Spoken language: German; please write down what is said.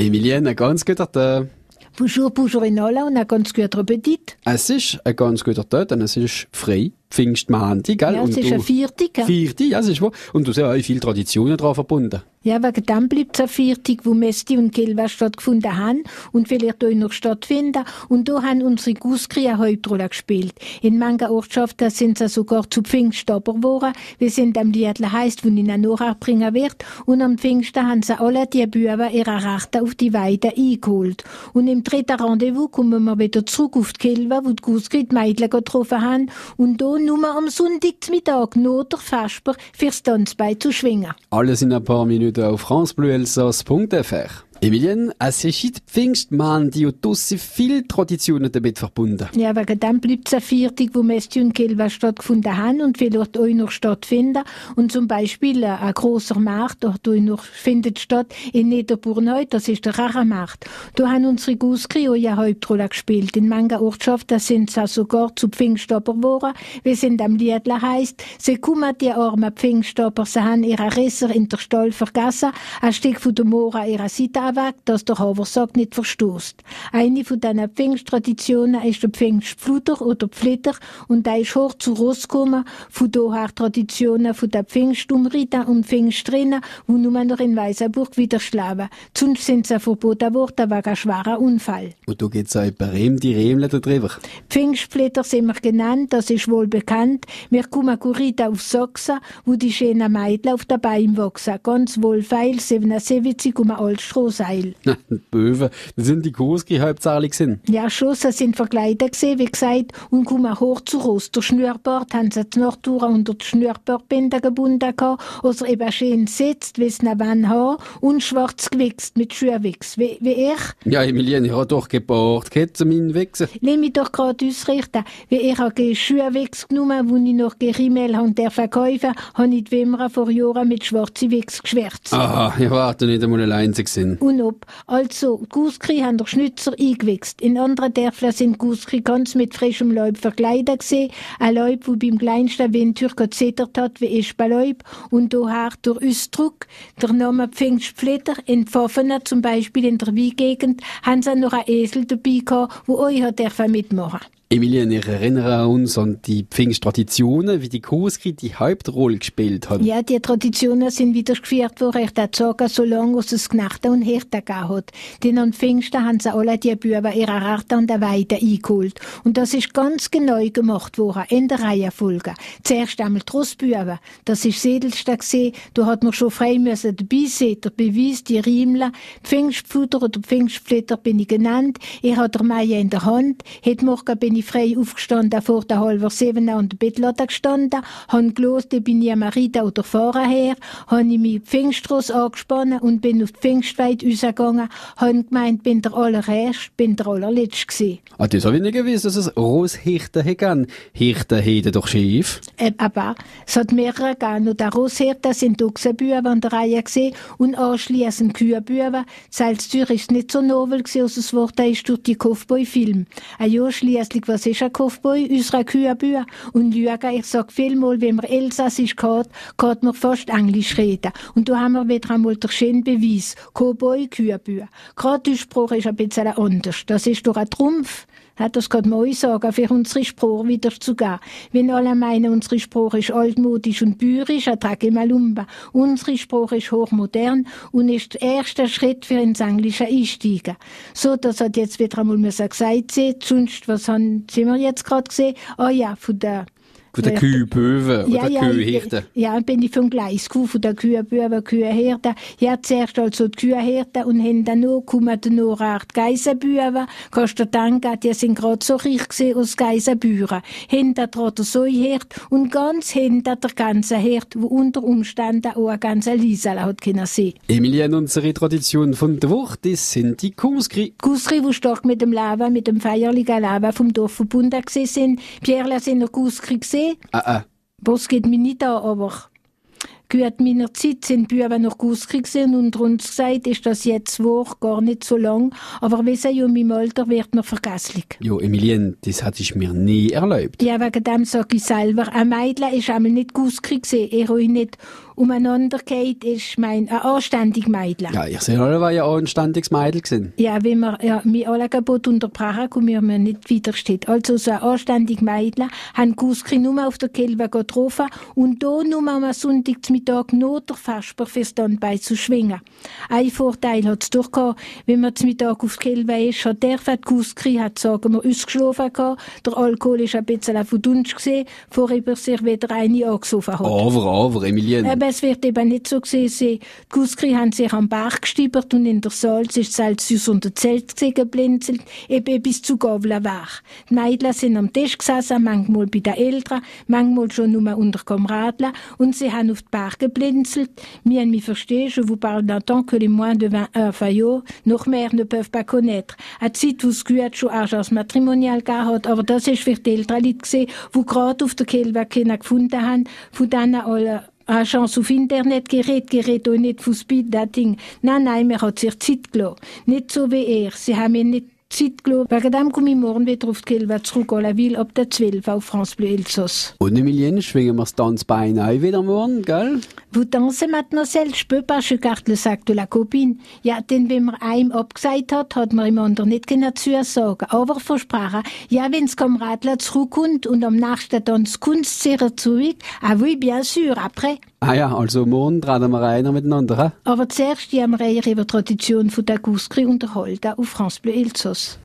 Emilienne, ein ganz guter Tag. Bonjour, bonjour in alle und ein ganz guter Appetit. Es ist ein ganz guter Tag, denn es ist frei. Pfingstmontag, gell? Ja, es Und ist du- ein Viertag. ja. Vierte, ja, es ist wahr. Und du hast ja auch viele Traditionen daran verbunden. Ja, wegen dem bleibt es ein Viertag, wo Mesti und Kelva stattgefunden haben und vielleicht auch noch stattfinden. Und da haben unsere Guskri eine Hauptrolle gespielt. In manchen Ortschaften sind sie sogar zu Pfingststopper geworden, wie es in dem Liedle heisst, wo ihnen nachher bringen wird. Und am Pfingsten haben sie alle die Büber ihrer Rechte auf die Weide eingeholt. Und im dritten Rendezvous kommen wir wieder zurück auf die Kelva, wo die Guskri die Mädchen getroffen haben. Und da nur am Sonntagmittag noch der Vesper fürs Tanzbein zu schwingen. Alles in ein paar Minuten auf francebleuelsass.fr. Emilienne, es ist die Pfingstmontag und du sind viele Traditionen damit verbunden. Ja, wegen dem bleibt es ein Viertag, wo Mesti und Kelva stattgefunden haben und vielleicht auch noch stattfinden. Und zum Beispiel äh, ein grosser Markt, dort auch noch findet statt in Niederburneu, das ist der Rarermarkt. Da haben unsere Guskri auch eine Hauptrolle gespielt. In manchen Ortschaften sind sie sogar zu Pfingststopper geworden, wie es in dem Liedle heisst. Sie kommen die armen Pfingststopper, sie haben ihre Risser in der Stall vergessen, ein Stück von der Mora ihrer Seite weg, dass der Haversack nicht verstoßt. Eine von diesen Pfingsttraditionen ist der Pfingstpfluder oder Pflitter und der ist hoch zu Ross gekommen, von daher Traditionen von der Pfingstumrita und Pfingstrinnen, die nur noch in Weißenburg wieder schlafen. Sonst sind sie verboten worden wegen einem schweren Unfall. Und da geht's auch bei Rehm die Remle da drüber. Pfingstblätter sind wir genannt, das ist wohl bekannt. Wir kommen Kurita auf Sachsen, wo die schönen Mädchen auf der Beine wachsen. Ganz wohlfeil, 77 um ein Die Böwen, das sind die Kurski hauptsächlich sind. Ja, schon, sie sind verkleidet gewesen, wie gesagt, und kommen hoch zu Rost. Der Schnürbart haben sie die Nachttour unter die Schnürbardbänder gebunden gehabt, oder eben schön sitzt, wie es eine Wann Haar, und schwarz gewichst mit Schuhwichs, wie, wie ich. Ja, Emilienne, ich habe doch gebaut, geht zu meinen Wechsel. Lass mich doch gerade ausrichten. Wie ich habe Schuhwichs genommen, wo ich noch Gerimmel haben der verkaufen, habe ich die Wimmer vor Jahren mit schwarzen Wichs geschwärzt. Aha, ich warte nicht einmal allein zu ob. Also, Guskri haben der Schnitzer eingewichst. In anderen Dörfern sind Guskri ganz mit frischem Leib verkleidet gewesen. Ein Leib, wo beim kleinsten Windtür gezittert hat, wie Espenleib. Und daher durch Ausdruck, der Name Pfingstflitter, in Pfaffenen, zum Beispiel in der Weigegend, haben sie noch einen Esel dabei gehabt, wo euch mitmachen. Emilienne, ich erinnere uns an die Pfingsttraditionen, wie die Kurski die Hauptrolle gespielt haben. Ja, die Traditionen sind wieder geführt worden. Ich darf sagen, solange es Knechte und Hirten gegeben hat. Denn an Pfingsten haben sie alle die Büber ihrer Art an der Weide eingeholt. Und das ist ganz genau gemacht worden, in der Reihenfolge. Zuerst einmal die Rossbüber. Das ist das Edelste gewesen. Da hat man schon frei müssen dabei sein. Der Beweis, die Riemler. Pfingstfutter oder Pfingstflitter bin ich genannt. Ich hatte Meier in der Hand. Heute Morgen bin ich frei aufgestanden, vor der halber sieben an der Bettlatte gestanden, han gelost, ich bin ich am Rita oder Fahrer her, han ich mich Pfingstros angespannt und bin auf die Pfingstweide rausgegangen, han gemeint, bin der allererst, bin der allerletzte gsi. Ah, das habe ich nicht gewusst, dass es Roshirten hätten. Hirten hätten doch schief. Äh, aber es hat mehrere gegeben. Und der Rosshirte sind Ochsenbüber an der Reihe gesehen und anschliessend Kühenbüber. Salztür ist nicht so nobel gewesen, als es wurde ist durch die Kaufboy-Film. Ein Jahr schliesslich, was ist ein Kaufboy? Unsere Kühenbüber. Und Lüge, ich sag vielmal, wenn man Elsassisch geht, geht man fast Englisch reden. Und da haben wir wieder einmal den schönen Beweis. Cowboy, Kühenbüber. Gerade der Spruch ist ein bisschen anders. Das ist doch ein Trumpf. Ja, das kann man euch sagen, für unsere Sprache wiederzugehen. Wenn alle meinen, unsere Sprache ist altmodisch und bürisch, attacke Malumba. Unsere Sprache ist hochmodern und ist der erste Schritt für ins Englische einsteigen. So, das hat jetzt wieder einmal gesagt sein. Sonst, was haben, sind wir jetzt gerade gesehen? Ah ja, von der Von der Ja. Kühe Böwen ja, oder ja. Ja, bin ich vom Gleis gekommen, von der Kühe, Kühenhirte. Ja, zuerst also die Kühenhirte und haben dann noch, kommen dann noch eine Art Geisenbüber. Kannst du dir denken, die sind gerade so reich gewesen aus Geisenbüren. Hinter der Säuhirt und ganz hinter der ganzen Hirt, wo unter Umständen auch eine ganze Liesel hat können sein. Emilienne, unsere Tradition von der Woche, das sind die Kurski. Guskri, die stark mit dem Leben, mit dem feierlichen Leben vom Dorf verbunden sind. Pierre sind noch Guskri gesehen. Ah, ah. Das geht mir nicht an, aber gehört meiner Zeit sind Büber noch gewesen und uns gesagt, ist das jetzt wahr, gar nicht so lang. Aber wissen ja, in meinem Alter wird man vergesslich. Jo, Emilienne, das hätte ich mir nie erlaubt. Ja, wegen dem sag ich selber, ein Mädchen ist einmal nicht gewesen. Ich habe nicht umeinander geht, ist mein, ein anständig Mädchen. Ja, ich sehe alle, war ja auch ein ständiges Mädel gewesen. Ja, wenn wir, ja, wir alle Gebot unterbrechen, können wir mir nicht widerstehen. Also, so ein anständig Mädchen, haben Guskri nur auf der Kelve getroffen und da nur am Sonntagsmittag noch der Vesper für Standbein zu schwingen. Ein Vorteil hat es doch gehabt, wenn man zum Mittag auf die Kelve ist, hat der, der Guskri hat, sagen wir, ausgeschlafen gehabt, der Alkohol ist ein bisschen auf den Dunst gesehen, vorher sich wieder eine angesoffen hat. Aber, aber, Emilien. Aber es wird eben nicht so gesehen sein. Die Guskri haben sich am Berg gestiebert und in der Salz ist Celsius unter Zelt geblinzelt, eben bis zu Gavla wach. Die Mädchen sind am Tisch gesessen, manchmal bei den Eltern, manchmal schon nur unter Kameraden und sie haben auf die Berg geblinzelt. Wir haben mich verstehen, je vous parle d'un temps que les moins de 21 Fayot noch mehr ne peuvent pas connaître. Es gut schon Agence matrimonial hat, aber das ist für die älteren Leute gesehen, die auf der Kelberg gefunden haben, von denen alle eine Chance auf Internet gerät, gerät auch nicht von Speed-Dating. Nein, nein, mir hat sich Zeit gelassen. Nicht so wie er. Sie haben mir nicht Zeit gelassen. Wegen dem komme ich morgen wieder auf die Kilbe zurück Ville ab der 12 auf France Bleu Elsass. Und Emilien, schwingen wir das Tanzbein auch wieder morgen, gell? Vous dansez, mademoiselle? Je peux pas, je garde le sac de la copine. Ja, denn wenn man einem abgesagt hat, hat man ihm anderen nicht genau zu sagen. Aber versprochen, ja, wenn's Kamradler zurückkommt und am nächsten Tanz Kunst sehr zurück, ah oui, bien sûr, après. Ah ja, also morgen traten wir einer miteinander, hä? Aber zuerst haben wir über die Tradition von der Guskri unterhalten auf France Bleu Elsass.